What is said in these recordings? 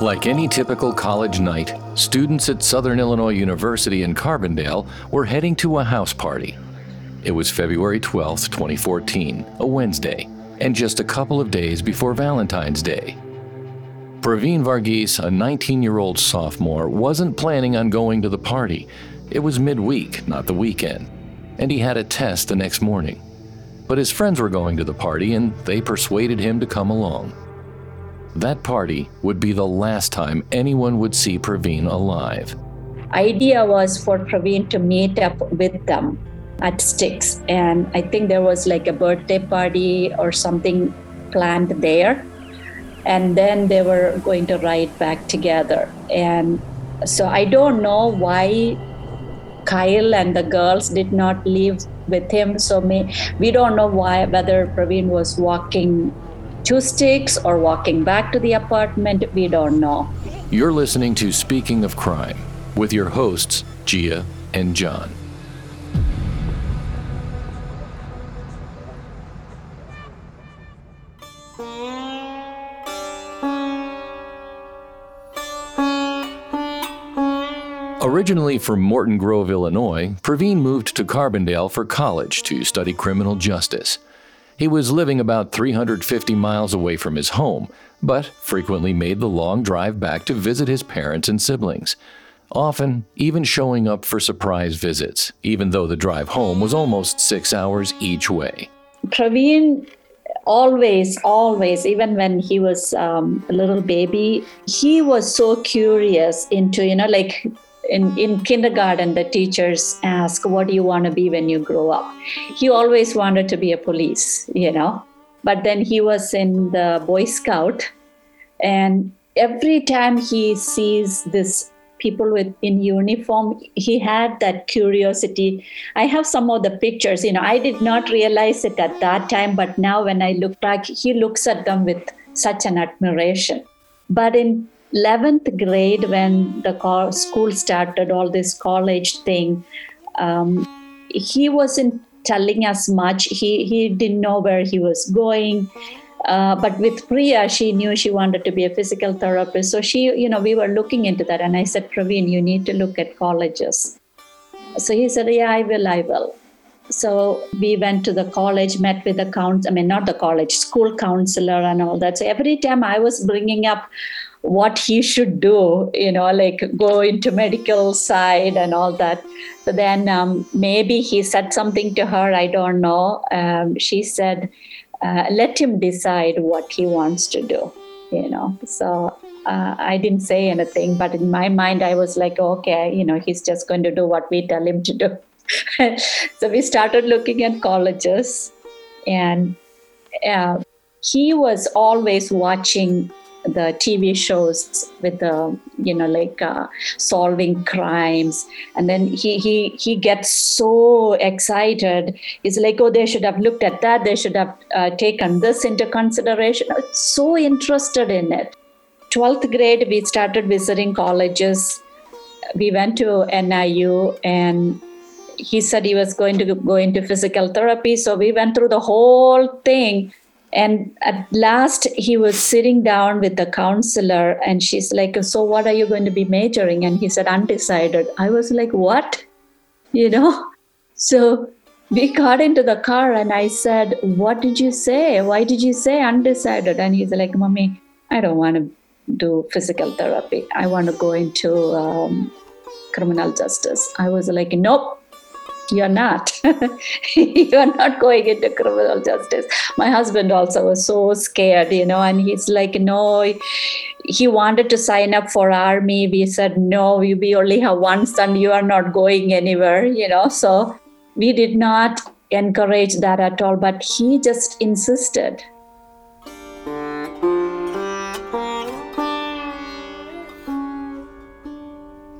Like any typical college night, students at Southern Illinois University in Carbondale were heading to a house party. It was February 12, 2014, a Wednesday, and just a couple of days before Valentine's Day. Pravin Varughese, a 19 year old sophomore, wasn't planning on going to the party. It was midweek, not the weekend, and he had a test the next morning. But his friends were going to the party and they persuaded him to come along. That party would be the last time anyone would see Pravin alive. Idea was for Pravin to meet up with them at Sticks, and I think there was like a birthday party or something planned there, and then they were going to ride back together. And so I don't know why Kyle and the girls did not leave with him. So we don't know why whether Pravin was walking to Sticks or walking back to the apartment. We don't know. You're listening to Speaking of Crime with your hosts, Jia and John. Originally from Morton Grove, Illinois, Pravin moved to Carbondale for college to study criminal justice. He was living about 350 miles away from his home, but frequently made the long drive back to visit his parents and siblings. Often, even showing up for surprise visits, even though the drive home was almost six hours each way. Pravin always, always, even when he was um, a little baby, he was so curious into, you know, like in, in kindergarten, the teachers ask, What do you want to be when you grow up? He always wanted to be a police, you know. But then he was in the Boy Scout, and every time he sees this people with in uniform he had that curiosity i have some of the pictures you know i did not realize it at that time but now when i look back he looks at them with such an admiration but in 11th grade when the school started all this college thing um, he wasn't telling us much. He he didn't know where he was going. Uh, but with priya she knew she wanted to be a physical therapist. So she you know we were looking into that. And i said pravin you need to look at colleges. So he said yeah i will i will. So we went to the college met with the counsel i mean not the college school counselor and all that. So every time i was bringing up what he should do you know like go into medical side and all that. So then um, maybe he said something to her i don't know. Um, she said uh, let him decide what he wants to do you know. So uh, i didn't say anything but in my mind i was like okay you know he's just going to do what we tell him to do. So we started looking at colleges and uh, he was always watching the TV shows with the you know like uh, solving crimes, and then he he he gets so excited. He's like, oh, they should have looked at that. They should have uh, taken this into consideration. So interested in it. Twelfth grade, we started visiting colleges. We went to NIU and he said he was going to go into physical therapy. So we went through the whole thing and at last, he was sitting down with the counselor, and she's like, So, what are you going to be majoring? And he said, Undecided. I was like, What? You know? So, we got into the car, and I said, What did you say? Why did you say undecided? And he's like, Mommy, I don't want to do physical therapy. I want to go into um, criminal justice. I was like, Nope you're not. You're not going into criminal justice. My husband also was so scared you know and he's like no he wanted to sign up for army. We said no we, only have one son. You are not going anywhere you know. So we did not encourage that at all, but he just insisted.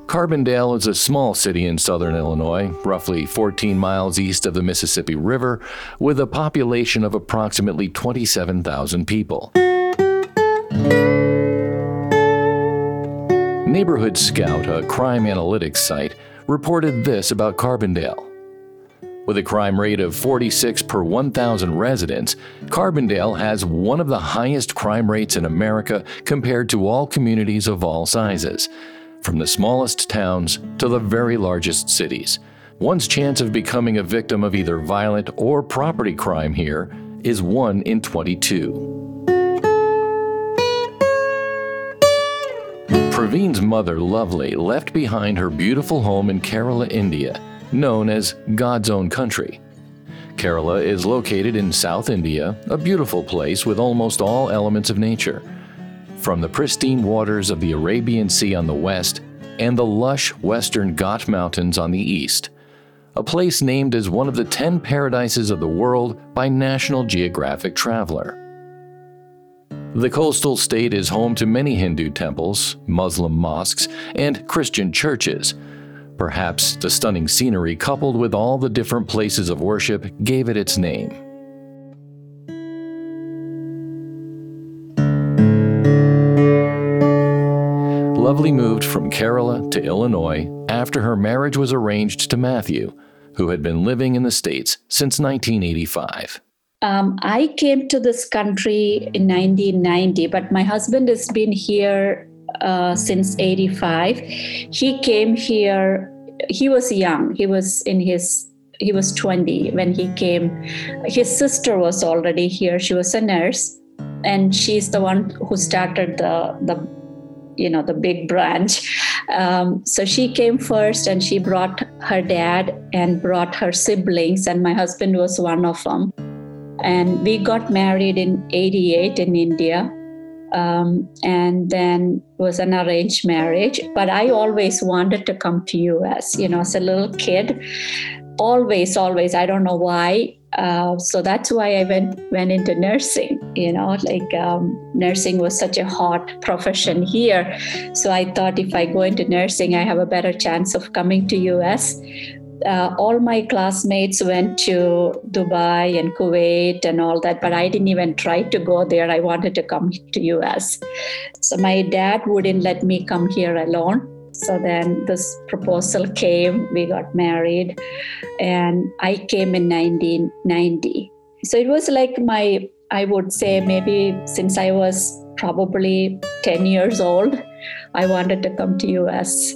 Carbondale is a small city in southern Illinois, roughly 14 miles east of the Mississippi River, with a population of approximately 27,000 people. Neighborhood Scout, a crime analytics site, reported this about Carbondale. With a crime rate of 46 per 1,000 residents, Carbondale has one of the highest crime rates in America compared to all communities of all sizes from the smallest towns to the very largest cities. One's chance of becoming a victim of either violent or property crime here is 1 in 22. Pravin's mother, Lovely, left behind her beautiful home in Kerala, India, known as God's own country. Kerala is located in South India, a beautiful place with almost all elements of nature from the pristine waters of the Arabian Sea on the west and the lush western Ghat Mountains on the east. A place named as one of the 10 paradises of the world by National Geographic Traveler. The coastal state is home to many Hindu temples, Muslim mosques, and Christian churches. Perhaps the stunning scenery coupled with all the different places of worship gave it its name. Lovely moved from Kerala to Illinois after her marriage was arranged to Matthew, who had been living in the States since 1985. Um, I came to this country in 1990, but my husband has been here uh, since 85. He came here, he was young, he was in his he was 20 when he came. His sister was already here. She was a nurse, and she's the one who started the the you know the big branch. Um, so she came first and she brought her dad and brought her siblings and my husband was one of them and we got married in 88 in india um, and then was an arranged marriage. But i always wanted to come to us you know as a little kid. Always always. I don't know why uh, so that's why I went went into nursing. You know, like um, nursing was such a hot profession here. So I thought if I go into nursing, I have a better chance of coming to US. Uh, all my classmates went to Dubai and Kuwait and all that, but I didn't even try to go there. I wanted to come to US. So my dad wouldn't let me come here alone. So then this proposal came, we got married, and I came in 1990. So it was like my, I would say, maybe since I was probably 10 years old, I wanted to come to US.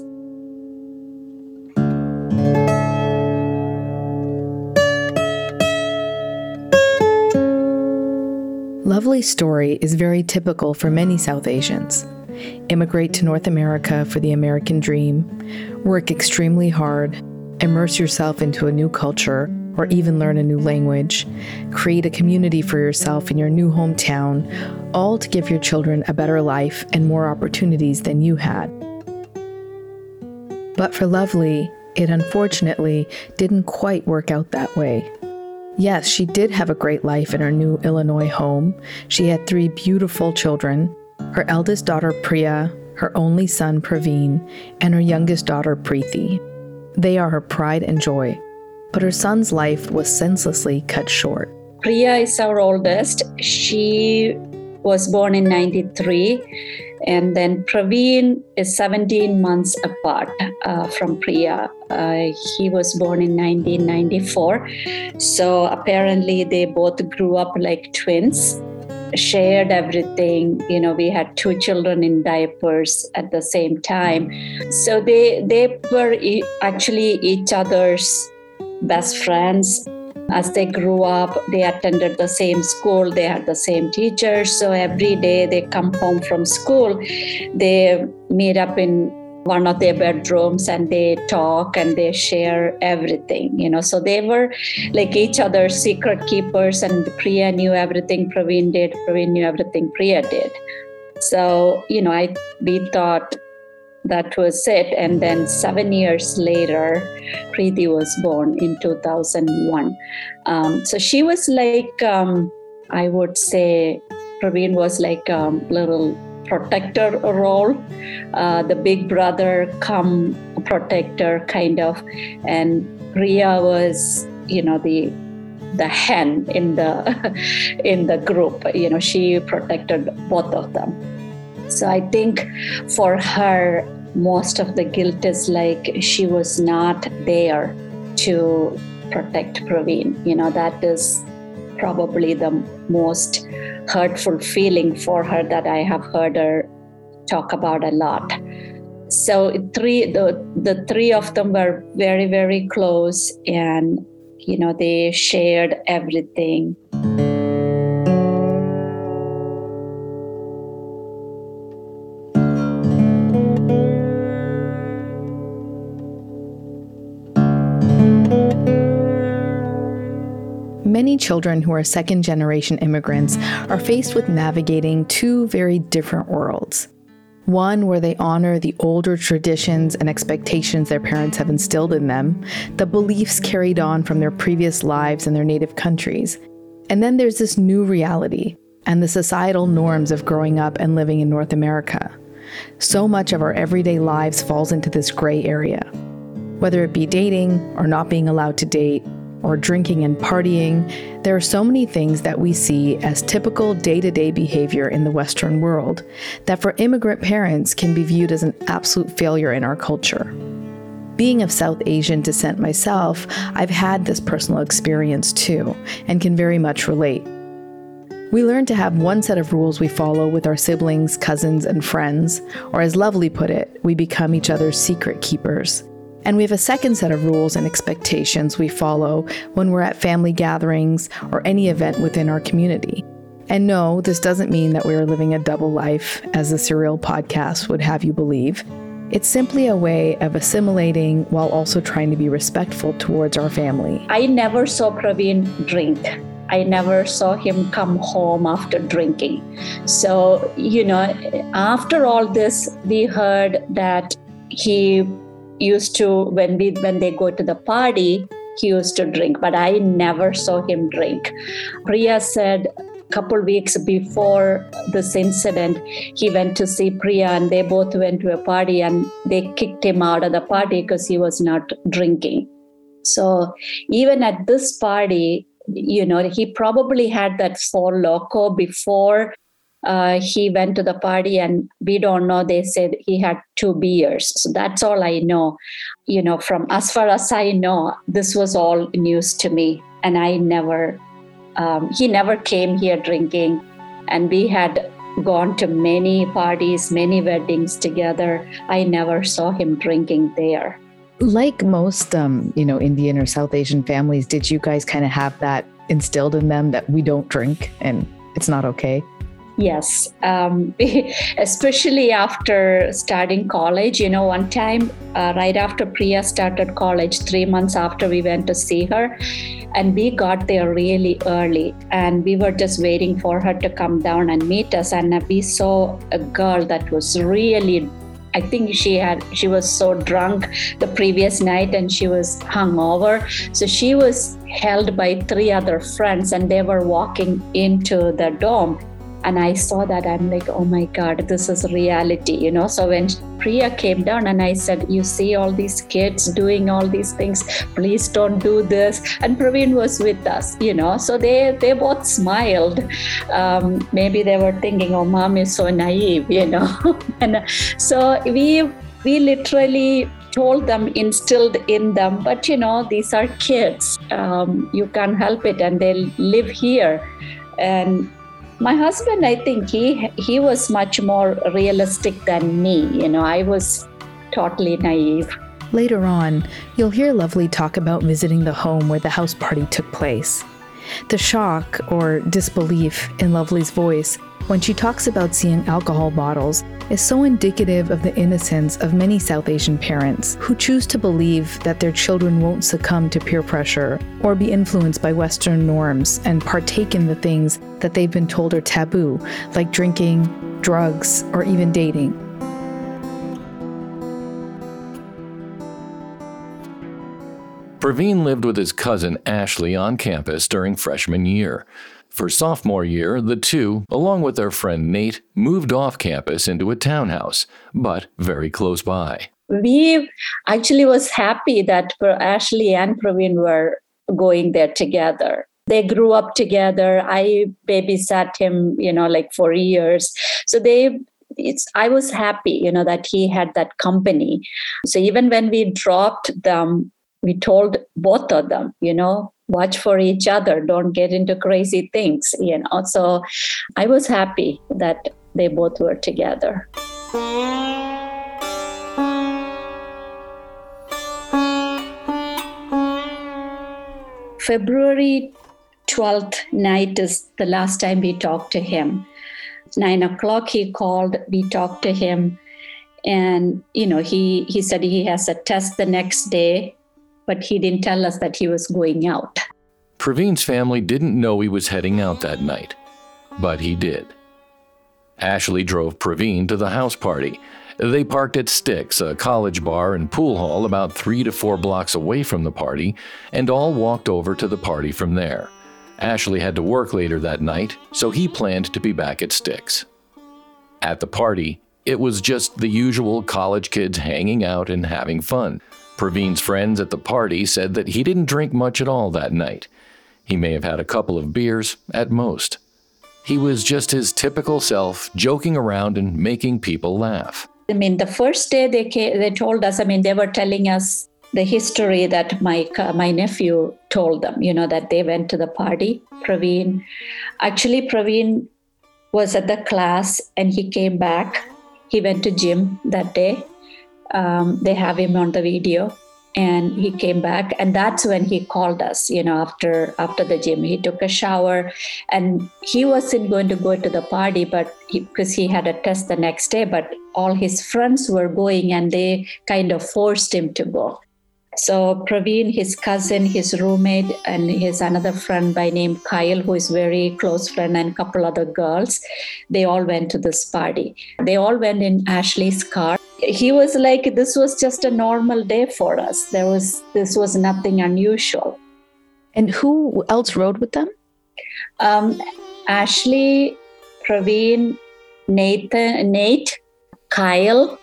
Lovely's story is very typical for many South Asians immigrate to North America for the American dream, work extremely hard, immerse yourself into a new culture, or even learn a new language, create a community for yourself in your new hometown, all to give your children a better life and more opportunities than you had. But for Lovely, it unfortunately didn't quite work out that way. Yes, she did have a great life in her new Illinois home. She had three beautiful children, her eldest daughter Priya, her only son Pravin, and her youngest daughter Preeti. They are her pride and joy. But her son's life was senselessly cut short. Priya is our oldest. She was born in 93 and then Pravin is 17 months apart uh, from Priya. Uh, he was born in 1994. So apparently they both grew up like twins shared everything. You know we had two children in diapers at the same time. So they they were actually each other's best friends. As they grew up they attended the same school they had the same teachers. So every day they come home from school they meet up in one of their bedrooms and they talk and they share everything you know so they were like each other's secret keepers and priya knew everything pravin did pravin knew everything priya did so you know i we thought that was it. And then seven years later, Preeti was born in 2001. Um, so she was like, um, I would say, Pravin was like a little protector role, uh, the big brother come protector kind of, and Priya was, you know, the the hen in the in the group. You know, she protected both of them. So I think for her, most of the guilt is like she was not there to protect Pravin. You know, that is probably the most hurtful feeling for her that I have heard her talk about a lot. So three the the three of them were very very close and you know they shared everything. Many children who are second generation immigrants are faced with navigating two very different worlds. One where they honor the older traditions and expectations their parents have instilled in them, the beliefs carried on from their previous lives in their native countries. And then there's this new reality and the societal norms of growing up and living in North America. So much of our everyday lives falls into this gray area. Whether it be dating or not being allowed to date, or drinking and partying, there are so many things that we see as typical day to day behavior in the Western world that for immigrant parents can be viewed as an absolute failure in our culture. Being of South Asian descent myself, I've had this personal experience too, and can very much relate. We learn to have one set of rules we follow with our siblings, cousins, and friends, or as Lovely put it, we become each other's secret keepers. And we have a second set of rules and expectations we follow when we're at family gatherings or any event within our community. And no, this doesn't mean that we are living a double life, as the Serial podcast would have you believe. It's simply a way of assimilating while also trying to be respectful towards our family. I never saw Pravin drink. I never saw him come home after drinking. So, you know, after all this, we heard that he used to when we when they go to the party he used to drink but i never saw him drink. Priya said a couple weeks before this incident he went to see priya and they both went to a party and they kicked him out of the party because he was not drinking. So even at this party you know he probably had that four loco before uh, he went to the party and we don't know they said he had two beers. So that's all i know. You know from as far as i know this was all news to me and i never um, he never came here drinking. And we had gone to many parties many weddings together. I never saw him drinking there. Like most um, you know indian or south asian families did you guys kind of have that instilled in them that we don't drink and it's not okay Yes, um, especially after starting college. You know, one time uh, right after Priya started college, three months after we went to see her, and we got there really early, and we were just waiting for her to come down and meet us. And we saw a girl that was really I think she had she was so drunk the previous night and she was hungover. So she was held by three other friends and they were walking into the dorm and i saw that i'm like oh my god this is reality you know? So when priya came down and i said you see all these kids doing all these things please don't do this. And praveen was with us you know? So they they both smiled. Um, maybe they were thinking oh mom is so naive you know? And so we we literally told them instilled in them but you know these are kids. Um, you can't help it and they live here. And my husband i think he he was much more realistic than me you know i was totally naive. Later on you'll hear lovely talk about visiting the home where the house party took place. The shock or disbelief in lovely's voice when she talks about seeing alcohol bottles is so indicative of the innocence of many South Asian parents who choose to believe that their children won't succumb to peer pressure or be influenced by Western norms and partake in the things that they've been told are taboo, like drinking, drugs, or even dating. Pravin lived with his cousin Ashley on campus during freshman year. For sophomore year, the two, along with their friend Nate, moved off campus into a townhouse, but very close by. We actually was happy that Ashley and Pravin were going there together. They grew up together. I babysat him, you know, like for years. So they it's i was happy you know that he had that company so even when we dropped them we told both of them, you know, watch for each other, don't get into crazy things, you know. So I was happy that they both were together. February 12th night is the last time we talked to him. Nine o'clock, he called, we talked to him, and you know, he he said he has a test the next day but he didn't tell us that he was going out. Pravin's family didn't know he was heading out that night, but he did. Ashley drove Pravin to the house party. They parked at Sticks, a college bar and pool hall about three to four blocks away from the party, and all walked over to the party from there. Ashley had to work later that night, so he planned to be back at Sticks. At the party, it was just the usual college kids hanging out and having fun. Pravin's friends at the party said that he didn't drink much at all that night. He may have had a couple of beers at most. He was just his typical self, joking around and making people laugh. I mean, the first day they came, they told us. I mean, they were telling us the history that my my nephew told them. You know that they went to the party. Pravin, actually, Pravin was at the class and he came back. He went to gym that day um, they have him on the video and he came back and that's when he called us you know after after the gym he took a shower and he wasn't going to go to the party but because he, he had a test the next day but all his friends were going and they kind of forced him to go so Pravin, his cousin, his roommate, and his another friend by name Kyle, who is very close friend, and a couple other girls, they all went to this party. They all went in Ashley's car. He was like, this was just a normal day for us. There was this was nothing unusual. And who else rode with them? Um, Ashley, Pravin, Nathan, Nate, Kyle.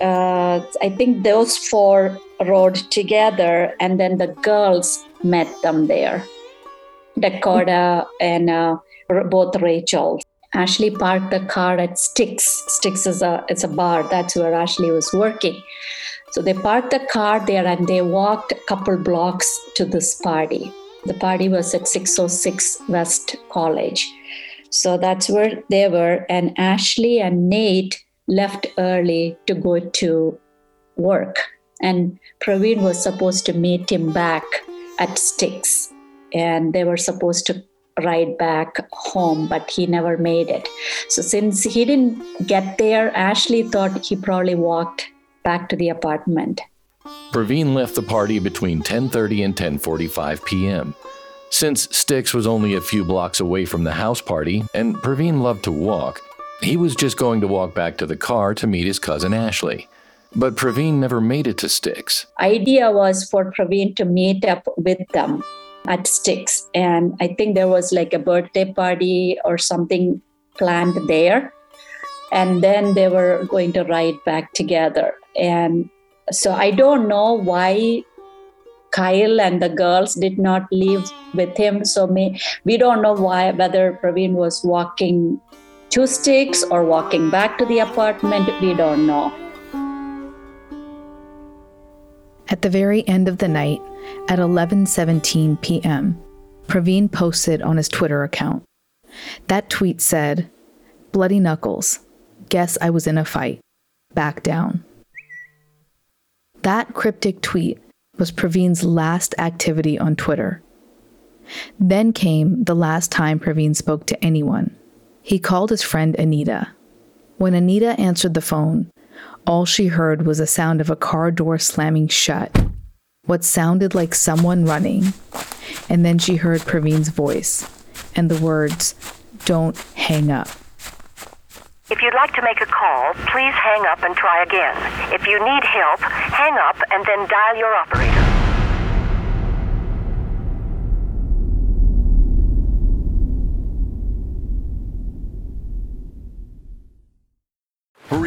Uh, I think those four rode together, and then the girls met them there. Dakota and uh, both Rachel. Ashley parked the car at Sticks. Sticks is a it's a bar. That's where Ashley was working. So they parked the car there and they walked a couple blocks to this party. The party was at 606 West College. So that's where they were. And Ashley and Nate left early to go to work and Pravin was supposed to meet him back at Sticks, and they were supposed to ride back home, but he never made it. So since he didn't get there, Ashley thought he probably walked back to the apartment. Pravin left the party between 10:30 and 10:45 p.m. Since Sticks was only a few blocks away from the house party and Pravin loved to walk, he was just going to walk back to the car to meet his cousin Ashley. But Pravin never made it to Sticks. Idea was for Pravin to meet up with them at Sticks. And I think there was like a birthday party or something planned there. And then they were going to ride back together. And so I don't know why Kyle and the girls did not leave with him. So me, we don't know why whether Pravin was walking to Sticks or walking back to the apartment. We don't know. At the very end of the night, at 11:17 p.m., Pravin posted on his Twitter account. That tweet said, "Bloody knuckles. Guess I was in a fight. Back down." That cryptic tweet was Pravin's last activity on Twitter. Then came the last time Pravin spoke to anyone. He called his friend Anita. When Anita answered the phone, all she heard was the sound of a car door slamming shut, what sounded like someone running, and then she heard Pravin's voice and the words, Don't hang up. If you'd like to make a call, please hang up and try again. If you need help, hang up and then dial your operator.